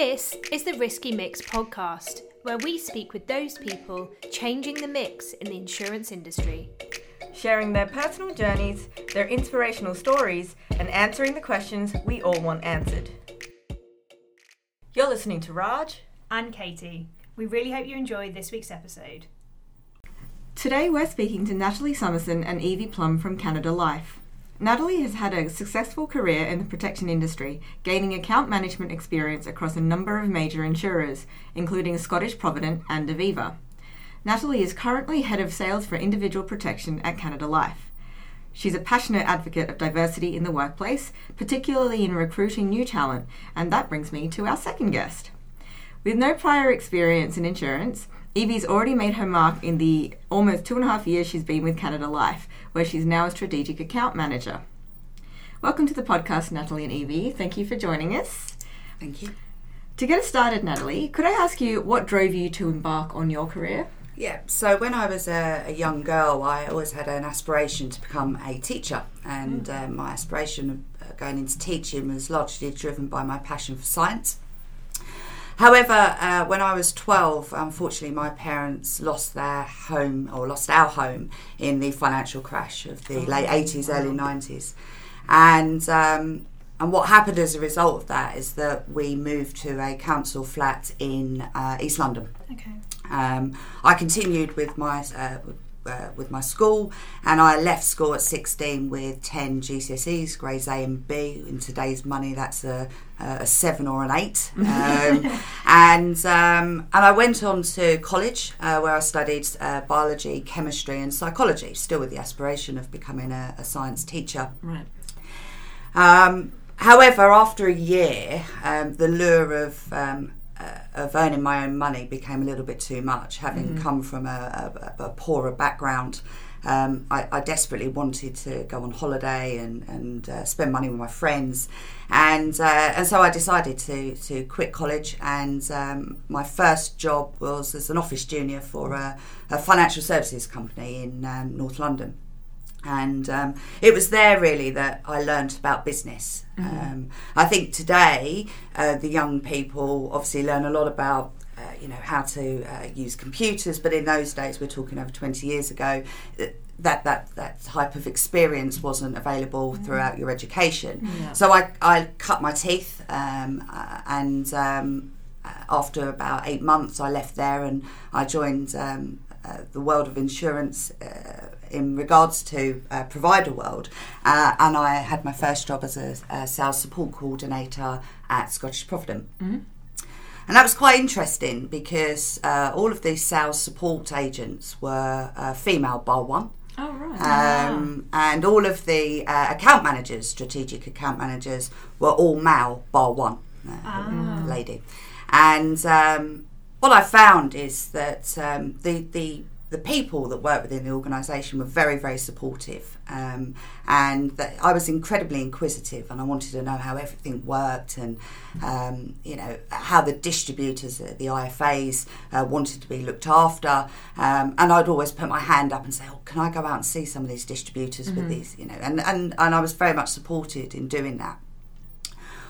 This is the Risky Mix podcast, where we speak with those people changing the mix in the insurance industry. sharing their personal journeys, their inspirational stories, and answering the questions we all want answered. You're listening to Raj. And Katie, we really hope you enjoyed this week's episode. Today we're speaking to Natalie Summerson and Evie Plumb from Canada Life. Natalie has had a successful career in the protection industry, gaining account management experience across a number of major insurers, including Scottish Provident and Aviva. Natalie is currently head of sales for individual protection at Canada Life. She's a passionate advocate of diversity in the workplace, particularly in recruiting new talent, and that brings me to our second guest. With no prior experience in insurance, Evie's already made her mark in the almost two and a half years she's been with Canada Life, where she's now a strategic account manager. Welcome to the podcast, Natalie and Evie. Thank you for joining us. Thank you. To get us started, Natalie, could I ask you what drove you to embark on your career? Yeah, so when I was a, a young girl, I always had an aspiration to become a teacher, and uh, my aspiration of uh, going into teaching was largely driven by my passion for science. However, uh, when I was 12, unfortunately, my parents lost their home or lost our home in the financial crash of the late 80s, early 90s. And, um, and what happened as a result of that is that we moved to a council flat in uh, East London. Okay. Um, I continued with my uh, uh, with my school, and I left school at 16 with 10 GCSEs, grades A and B. In today's money, that's a, a seven or an eight. Um, and um, and I went on to college uh, where I studied uh, biology, chemistry, and psychology, still with the aspiration of becoming a, a science teacher. Right. Um, however, after a year, um, the lure of um, of earning my own money became a little bit too much. Having come from a, a, a poorer background, um, I, I desperately wanted to go on holiday and, and uh, spend money with my friends, and uh, and so I decided to to quit college. And um, my first job was as an office junior for a, a financial services company in um, North London and um, it was there really that I learned about business. Um, I think today uh, the young people obviously learn a lot about. Uh, you know how to uh, use computers, but in those days, we're talking over 20 years ago, uh, that that that type of experience wasn't available throughout your education. So I, I cut my teeth, um, uh, and um, after about eight months, I left there and I joined um, uh, the world of insurance uh, in regards to uh, provider world, uh, and I had my first job as a, a sales support coordinator at Scottish Provident. And that was quite interesting because uh, all of these sales support agents were uh, female, bar one. Oh, right. Um, and all of the uh, account managers, strategic account managers, were all male, bar one uh, lady. And um, what I found is that um, the, the the people that work within the organisation were very, very supportive, um, and that I was incredibly inquisitive, and I wanted to know how everything worked, and um, you know how the distributors, the IFAs, uh, wanted to be looked after, um, and I'd always put my hand up and say, "Oh, can I go out and see some of these distributors with these?" You know, and and and I was very much supported in doing that.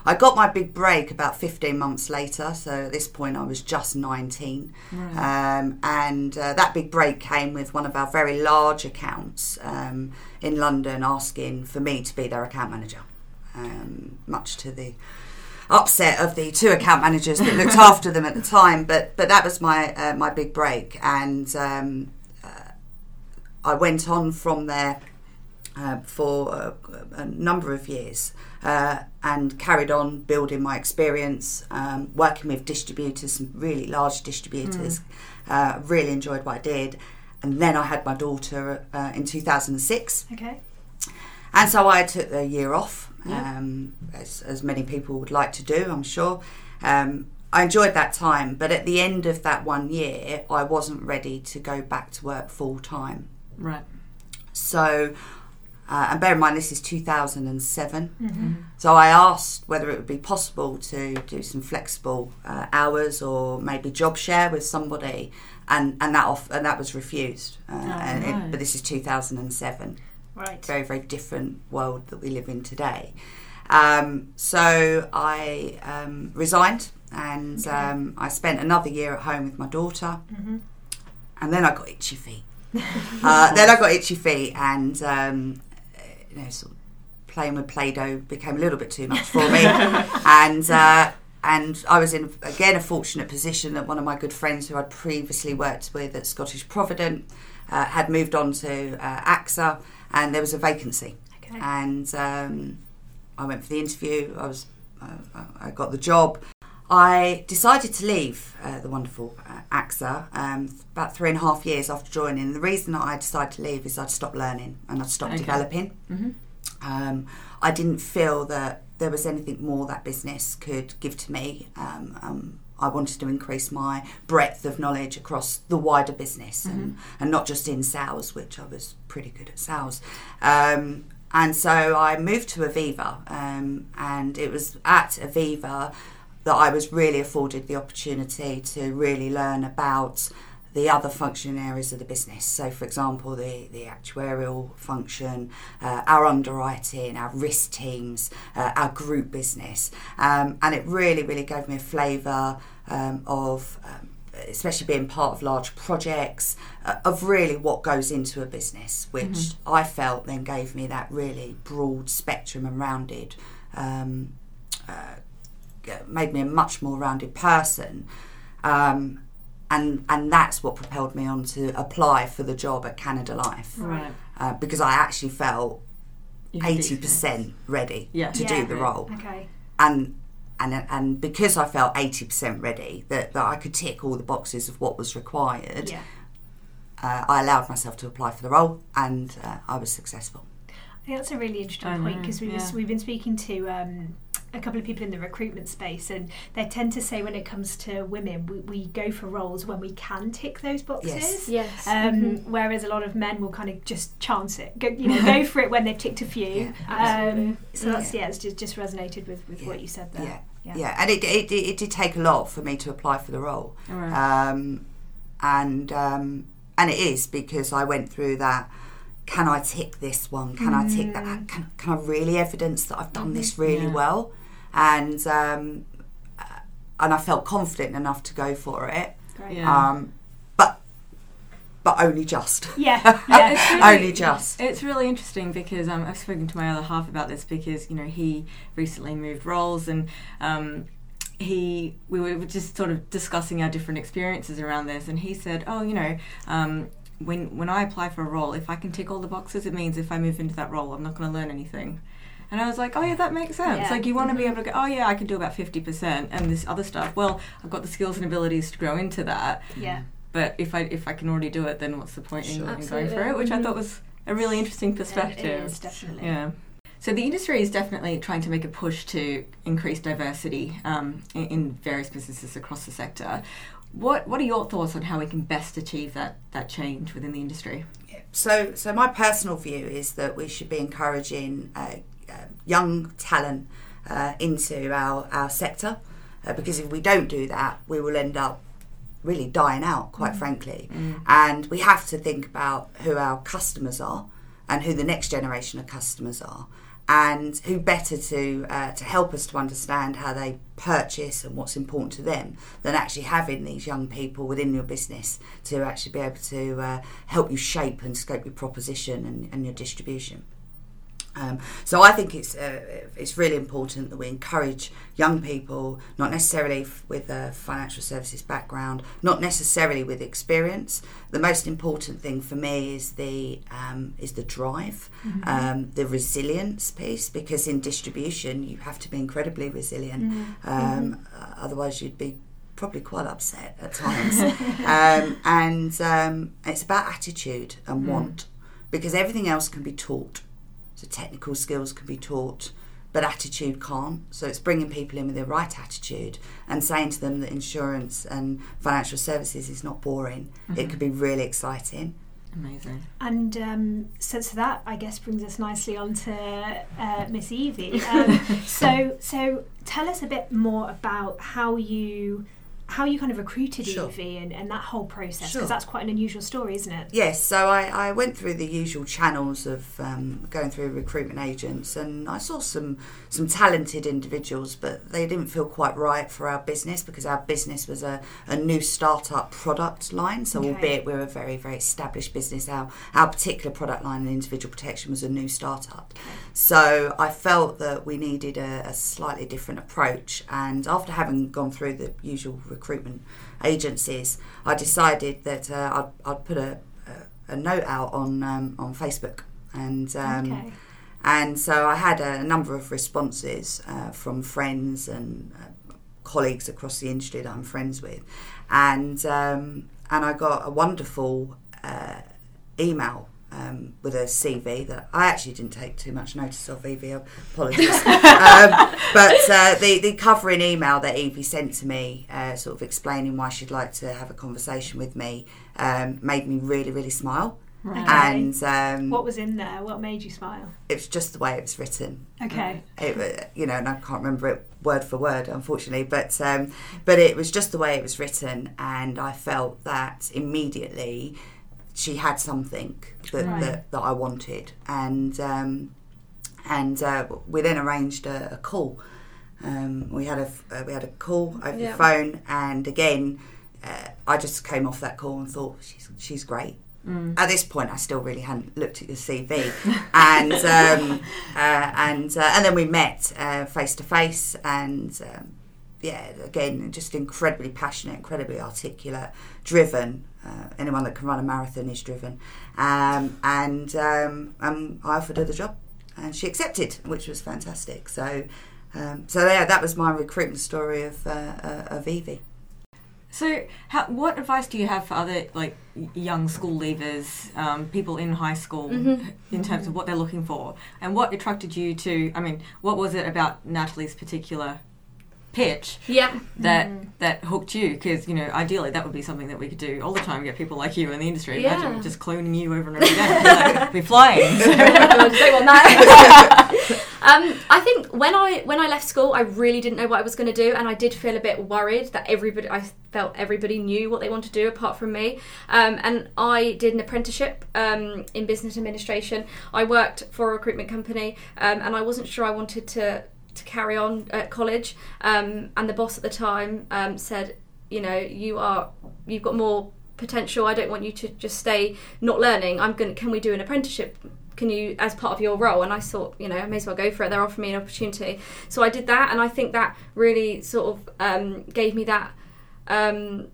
I got my big break about 15 months later, so at this point I was just 19. Um, and uh, that big break came with one of our very large accounts um, in London asking for me to be their account manager, um, much to the upset of the two account managers that looked after them at the time. But, but that was my, uh, my big break. And um, uh, I went on from there uh, for a, a number of years uh, and carried on building my experience, um, working with distributors, some really large distributors. Uh, really enjoyed what I did. And then I had my daughter uh, in 2006. Okay. And so I took the year off, um, as, as many people would like to do, I'm sure. Um, I enjoyed that time, but at the end of that one year, I wasn't ready to go back to work full time. Right. So, uh, and bear in mind, this is 2007. So I asked whether it would be possible to do some flexible uh, hours or maybe job share with somebody, and, and that off and that was refused. Uh, and it- but this is 2007 Right. very very different world that we live in today. Um, so I um, resigned and Okay. um, I spent another year at home with my daughter, Mm-hmm. and then I got itchy feet. uh, then I got itchy feet, and um, you know, sort of playing with Play-Doh became a little bit too much for me, and. Uh, and I was in again a fortunate position that one of my good friends who I'd previously worked with at Scottish Provident uh, had moved on to uh, AXA, and there was a vacancy Okay. and um, I went for the interview. I was, uh, I got the job. I decided to leave uh, the wonderful uh, AXA um, about three and a half years after joining. The reason that I decided to leave is I'd stopped learning and I'd stopped Okay. developing. Mhm. Um, I didn't feel that there was anything more that business could give to me. Um, um, I wanted to increase my breadth of knowledge across the wider business and, and not just in sales, which I was pretty good at sales. Um, and so I moved to Aviva, um, and it was at Aviva that I was really afforded the opportunity to really learn about the other function areas of the business. So, for example, the, the actuarial function, uh, our underwriting, our risk teams, uh, our group business. Um, and it really, really gave me a flavour um, of, um, especially being part of large projects, uh, of really what goes into a business, which I felt then gave me that really broad spectrum and rounded. Made me a much more rounded person. Um, and and that's what propelled me on to apply for the job at Canada Life Right. uh, because I actually felt You can do eighty percent ready Yeah. to Yeah. do the role, Okay. and and and because I felt eighty percent ready that, that I could tick all the boxes of what was required, Yeah. uh, I allowed myself to apply for the role, and uh, I was successful. I think that's a really interesting I point because we've, yeah. we've been speaking to um, a couple of people in the recruitment space, and they tend to say when it comes to women, we, we go for roles when we can tick those boxes. Yes. Yes. Um, Mhm. Whereas a lot of men will kind of just chance it, go, you know, go for it when they've ticked a few. Yeah, um, so that's Yeah. yeah, it's just, just resonated with, with Yeah. what you said there. Yeah, Yeah. yeah, and it, it it did take a lot for me to apply for the role. Right. um, and um, and it is because I went through that. Can I tick this one? Can I tick that? Can, can I really evidence that I've done this really Yeah. well? And um, uh, and I felt confident enough to go for it. Yeah. Um, but but only just. Yeah, Yeah, yeah. it's really- only just. It's really interesting because um, I've spoken to my other half about this because you know he recently moved roles and um, he we were just sort of discussing our different experiences around this and he said, oh you know. Um, when, when I apply for a role, if I can tick all the boxes, it means if I move into that role, I'm not going to learn anything. And I was like, oh yeah, that makes sense. Yeah. Like you want to be able to go, oh yeah, I can do about fifty percent, and this other stuff. Well, I've got the skills and abilities to grow into that. yeah. But if I if I can already do it, then what's the point in, Sure. in going for it? Which I Mhm. thought was a really interesting perspective. It is definitely. Yeah. So the industry is definitely trying to make a push to increase diversity um, in, in various businesses across the sector. What What are your thoughts on how we can best achieve that that change within the industry? So, so my personal view is that we should be encouraging uh, young talent uh, into our, our sector, uh, because if we don't do that, we will end up really dying out, quite frankly. And we have to think about who our customers are and who the next generation of customers are. And who better to uh, to help us to understand how they purchase and what's important to them than actually having these young people within your business to actually be able to uh, help you shape and scope your proposition and, and your distribution. Um, so I think it's uh, it's really important that we encourage young people, not necessarily f- with a financial services background, not necessarily with experience. The most important thing for me is the um, is the drive, um, the resilience piece. Because in distribution, you have to be incredibly resilient. Um, uh, otherwise, you'd be probably quite upset at times. um, and um, it's about attitude and want, because everything else can be taught. So technical skills can be taught, but attitude can't. So it's bringing people in with the right attitude and saying to them that insurance and financial services is not boring. It could be really exciting. Amazing. And um, so, so that I guess brings us nicely on to uh, Miss Evie. Um, so, so tell us a bit more about how you how you kind of recruited Sure. Evie and, and that whole process Sure. because that's quite an unusual story, isn't it? Yes, so I, I went through the usual channels of um, going through recruitment agents, and I saw some some talented individuals, but they didn't feel quite right for our business because our business was a, a new startup product line. So, Okay. albeit we're a very very established business, our our particular product line, and individual protection, was a new startup. So I felt that we needed a, a slightly different approach, and after having gone through the usual recruitment agencies, I decided that uh, I'd, I'd put a, a, a note out on um, on Facebook, and um, okay. and so I had a number of responses uh, from friends and uh, colleagues across the industry that I'm friends with, and um, and I got a wonderful uh, email. Um, with a CV that I actually didn't take too much notice of, Evie. Apologies, um, but uh, the the covering email that Evie sent to me, uh, sort of explaining why she'd like to have a conversation with me, um, made me really really smile. Okay. And um, what was in there? What made you smile? it's just the way it was written. Okay. It, you know, and I can't remember it word for word, unfortunately, but um, but it was just the way it was written, and I felt that immediately she had something that Right. that, that I wanted, and um, and uh, we then arranged a, a call. Um, we had a uh, we had a call over Yeah. the phone, and again, uh, I just came off that call and thought she's she's great. At this point, I still really hadn't looked at your CV, and um, uh, and uh, and then we met face to face, and um, yeah, again, just incredibly passionate, incredibly articulate, driven. Uh, anyone that can run a marathon is driven, um, and um, um, I offered her the job, and she accepted, which was fantastic. So, um, so yeah, that was my recruitment story of uh, uh, of Evie. So, how, what advice do you have for other like young school leavers, um, people in high school, in terms of what they're looking for, and what attracted you to? I mean, what was it about Natalie's particular pitch Yeah. that that hooked you? Because you know, ideally, that would be something that we could do all the time. Get people like you in the industry. Yeah. Imagine just cloning you over and over again. You know, be flying. God, don't that. um, I think when I when I left school, I really didn't know what I was going to do, and I did feel a bit worried that everybody. I felt everybody knew what they wanted to do apart from me. Um, and I did an apprenticeship um, in business administration. I worked for a recruitment company, um, and I wasn't sure I wanted to to carry on at college. Um, and the boss at the time um, said, you know, you are you've got more potential. I don't want you to just stay not learning. I'm going. Can we do an apprenticeship? Can you, as part of your role? And I thought, you know, I may as well go for it. They're offering me an opportunity, so I did that, and I think that really sort of um, gave me that um,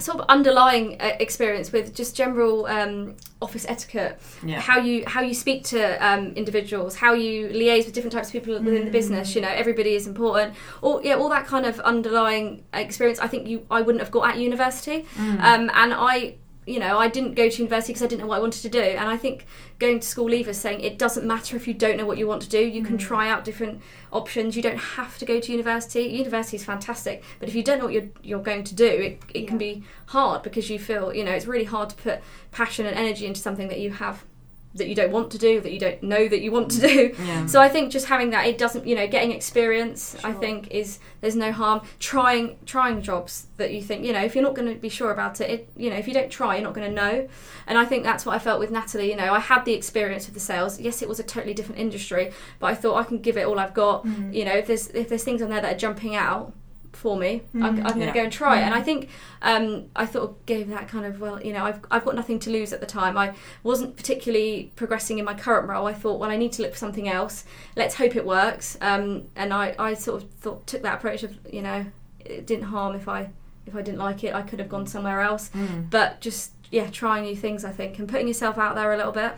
sort of underlying uh, experience with just general um, office etiquette, Yeah. how you how you speak to um, individuals, how you liaise with different types of people within the business. You know, everybody is important. All yeah, all that kind of underlying experience. I think you I wouldn't have got at university, um, and I. You know, I didn't go to university because I didn't know what I wanted to do, and I think going to school leavers saying it doesn't matter if you don't know what you want to do. You can mm. try out different options. You don't have to go to university. University is fantastic, but if you don't know what you're you're going to do, it, it can be hard because you feel you know it's really hard to put passion and energy into something that you have that you don't want to do that you don't know that you want to mm. do. Yeah. so i think just having that it doesn't you know getting experience i think is there's no harm. Trying trying jobs that you think you know if you're not going to be sure about it, it you know if you don't try you're not going to know. And i think that's what i felt with natalie you know i had the experience of the sales. Yes it was a totally different industry but i thought i can give it all i've got. Mm. You know if there's if there's things on there that are jumping out for me. I'm, I'm going to Yeah. go and try it. And i think um, i thought of gave that kind of well you know I've, I've got nothing to lose at the time. I wasn't particularly progressing in my current role. I thought well i need to look for something else. Let's hope it works. Um, and I, I sort of thought took that approach of you know it didn't harm if i if i didn't like it. I could have gone somewhere else. Mm. but just yeah trying new things i think and putting yourself out there a little bit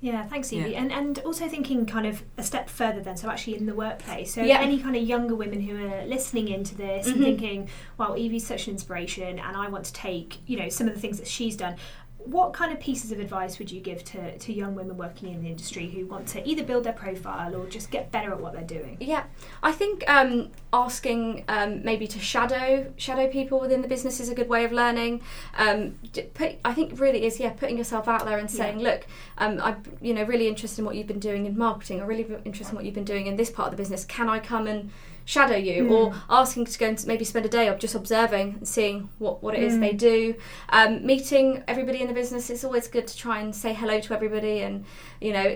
Yeah, thanks, Evie. Yeah. And and also thinking kind of a step further then, so actually in the workplace. So Yeah. any kind of younger women who are listening into this Mhm. and thinking, wow, Evie's such an inspiration and I want to take, you know, some of the things that she's done. What kind of pieces of advice would you give to, to young women working in the industry who want to either build their profile or just get better at what they're doing? Yeah, I think um, asking um, maybe to shadow shadow people within the business is a good way of learning. Um, put, I think really is yeah putting yourself out there and saying, look, um, I'm you know really interested in what you've been doing in marketing, or really interested in what you've been doing in this part of the business. Can I come and shadow you Mm. or asking to go and maybe spend a day of just observing and seeing what, what it is Mm. they do um, meeting everybody in the business it's always good to try and say hello to everybody and you know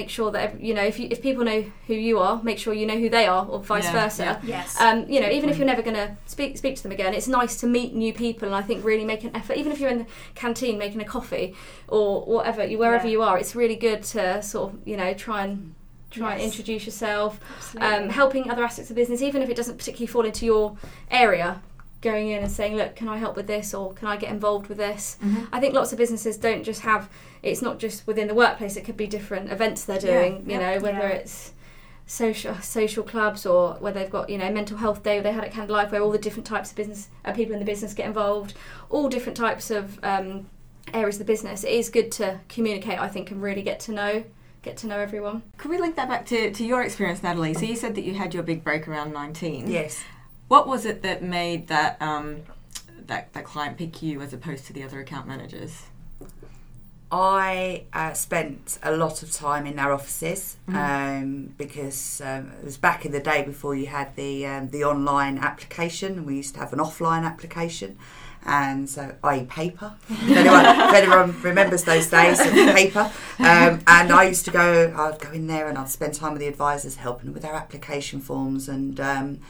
make sure that you know if you, if people know who you are make sure you know who they are or vice Yeah, versa yeah. Yes. um, you know, even if you're never going to speak speak to them again, it's nice to meet new people, and I think really make an effort. Even if you're in the canteen making a coffee or whatever, you wherever Yeah. you are, it's really good to sort of you know try and try and Yes. introduce yourself, um, helping other aspects of business, even if it doesn't particularly fall into your area. Going in and saying, "Look, can I help with this, or can I get involved with this?" Mhm. I think lots of businesses don't just have. It's not just within the workplace. It could be different events they're Yeah, doing. you yeah. know, whether Yeah. it's social social clubs or where they've got you know mental health day they had at Life where all the different types of business uh, people in the business get involved all different types of um, areas of the business it is good to communicate I think and really get to know get to know everyone Could we link that back to, to your experience, Natalie? So you said that you had your big break around 19. Yes. What was it that made that um, that, that client pick you as opposed to the other account managers? I uh, spent a lot of time in their offices Mhm. um, because um, it was back in the day before you had the um, the online application, we used to have an offline application, and so i.e. paper. if, anyone, if anyone remembers those days of paper, um, and I used to go, I'd go in there and I'd spend time with the advisors, helping with their application forms, and um,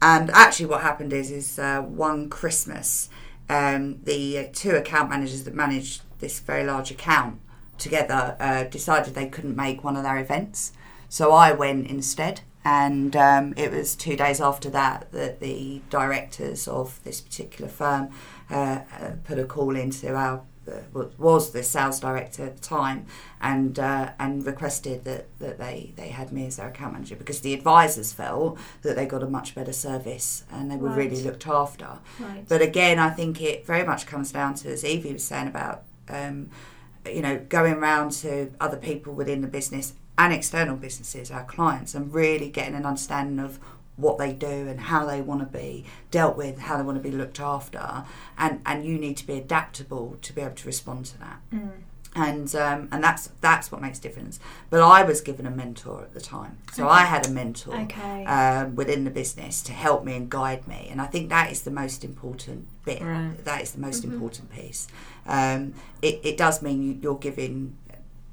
and actually what happened is is uh, one Christmas, um, the two account managers that managed this very large account together uh, decided they couldn't make one of their events. So I went instead. And um, it was two days after that that the directors of this particular firm uh, uh, put a call into our uh, what was the sales director at the time and uh, and requested that, that they, they had me as their account manager because the advisors felt that they got a much better service and they were Right. really looked after. right. But again, I think it very much comes down to, as Evie was saying about, um, you know, going around to other people within the business and external businesses, our clients, and really getting an understanding of what they do and how they want to be dealt with, how they want to be looked after, and and you need to be adaptable to be able to respond to that. Mm. And um, and that's that's what makes a difference. But I was given a mentor at the time, so I had a mentor Okay. um, within the business to help me and guide me. And I think that is the most important bit. Right. That is the most important piece. Um, it, it does mean you, you're giving,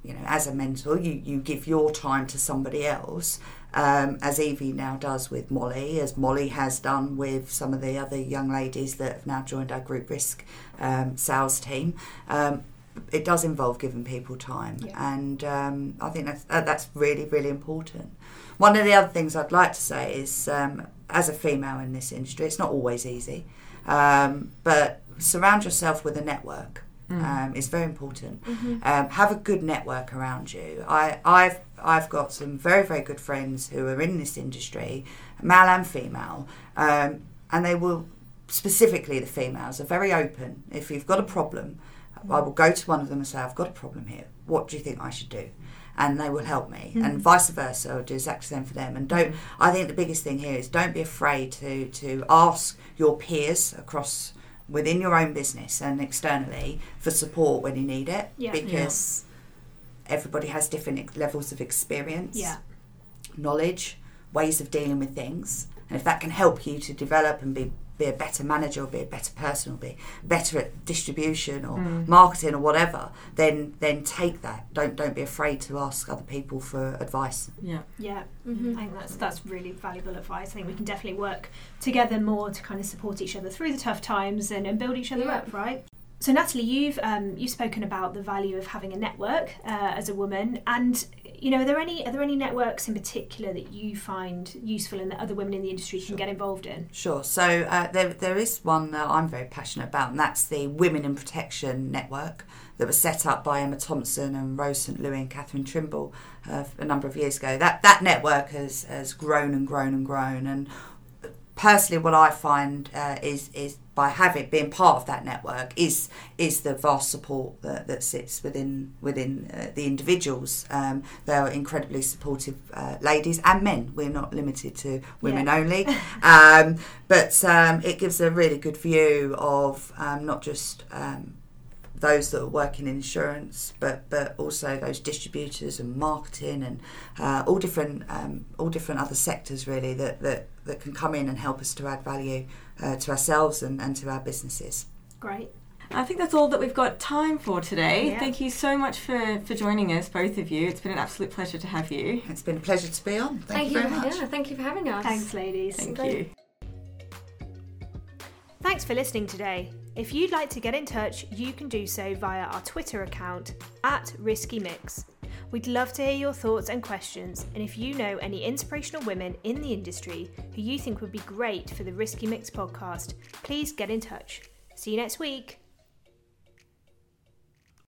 you know, as a mentor, you, you give your time to somebody else, um, as Evie now does with Molly, as Molly has done with some of the other young ladies that have now joined our group risk um, sales team. Um, it does involve giving people time, Yeah. and um, I think that's uh, that's really really important. One of the other things I'd like to say is, um, as a female in this industry, it's not always easy, um, but surround yourself with a network. Um, it's very important. Um, have a good network around you. I, I've I've got some very very good friends who are in this industry, male and female, um, and they will specifically the females are very open. If you've got a problem, I will go to one of them and say, "I've got a problem here. What do you think I should do?" And they will help me, and vice versa. I'll do exactly the same for them. And don't. I think the biggest thing here is don't be afraid to to ask your peers across within your own business and externally for support when you need it, Yeah. because everybody has different levels of experience Yeah. knowledge, ways of dealing with things. And if that can help you to develop and be, be a better manager or be a better person or be better at distribution or marketing or whatever, then then take that. Don't don't be afraid to ask other people for advice. Yeah. Yeah, Mhm. I think that's that's really valuable advice. I think we can definitely work together more to kind of support each other through the tough times and, and build each other Yeah. up, right? So Natalie, you've um, you've spoken about the value of having a network uh, as a woman, and you know, are there any are there any networks in particular that you find useful and that other women in the industry can get involved in? Sure. So uh, there, there is one that I'm very passionate about, and that's the Women in Protection Network that was set up by Emma Thompson and Rose St. Louis and Catherine Trimble uh, a number of years ago. That that network has, has grown and grown and grown. And personally, what I find uh, is is by having being part of that network is is the vast support that, that sits within within uh, the individuals. Um, they are incredibly supportive uh, ladies and men. We're not limited to women Yeah. only, um, but um, it gives a really good view of um, not just um, those that are working in insurance, but but also those distributors and marketing and uh, all different um, all different other sectors really that, that that can come in and help us to add value uh, to ourselves and, and to our businesses. Great. I think that's all that we've got time for today. Yeah. Thank you so much for, for joining us, both of you. It's been an absolute pleasure to have you. It's been a pleasure to be on. Thank, Thank, you very much. Yeah, thank you for having us. Thanks, ladies. Thank Great. you. Thanks for listening today. If you'd like to get in touch, you can do so via our Twitter account at Risky Mix. We'd love to hear your thoughts and questions, and if you know any inspirational women in the industry who you think would be great for the Risky Mix podcast, please get in touch. See you next week.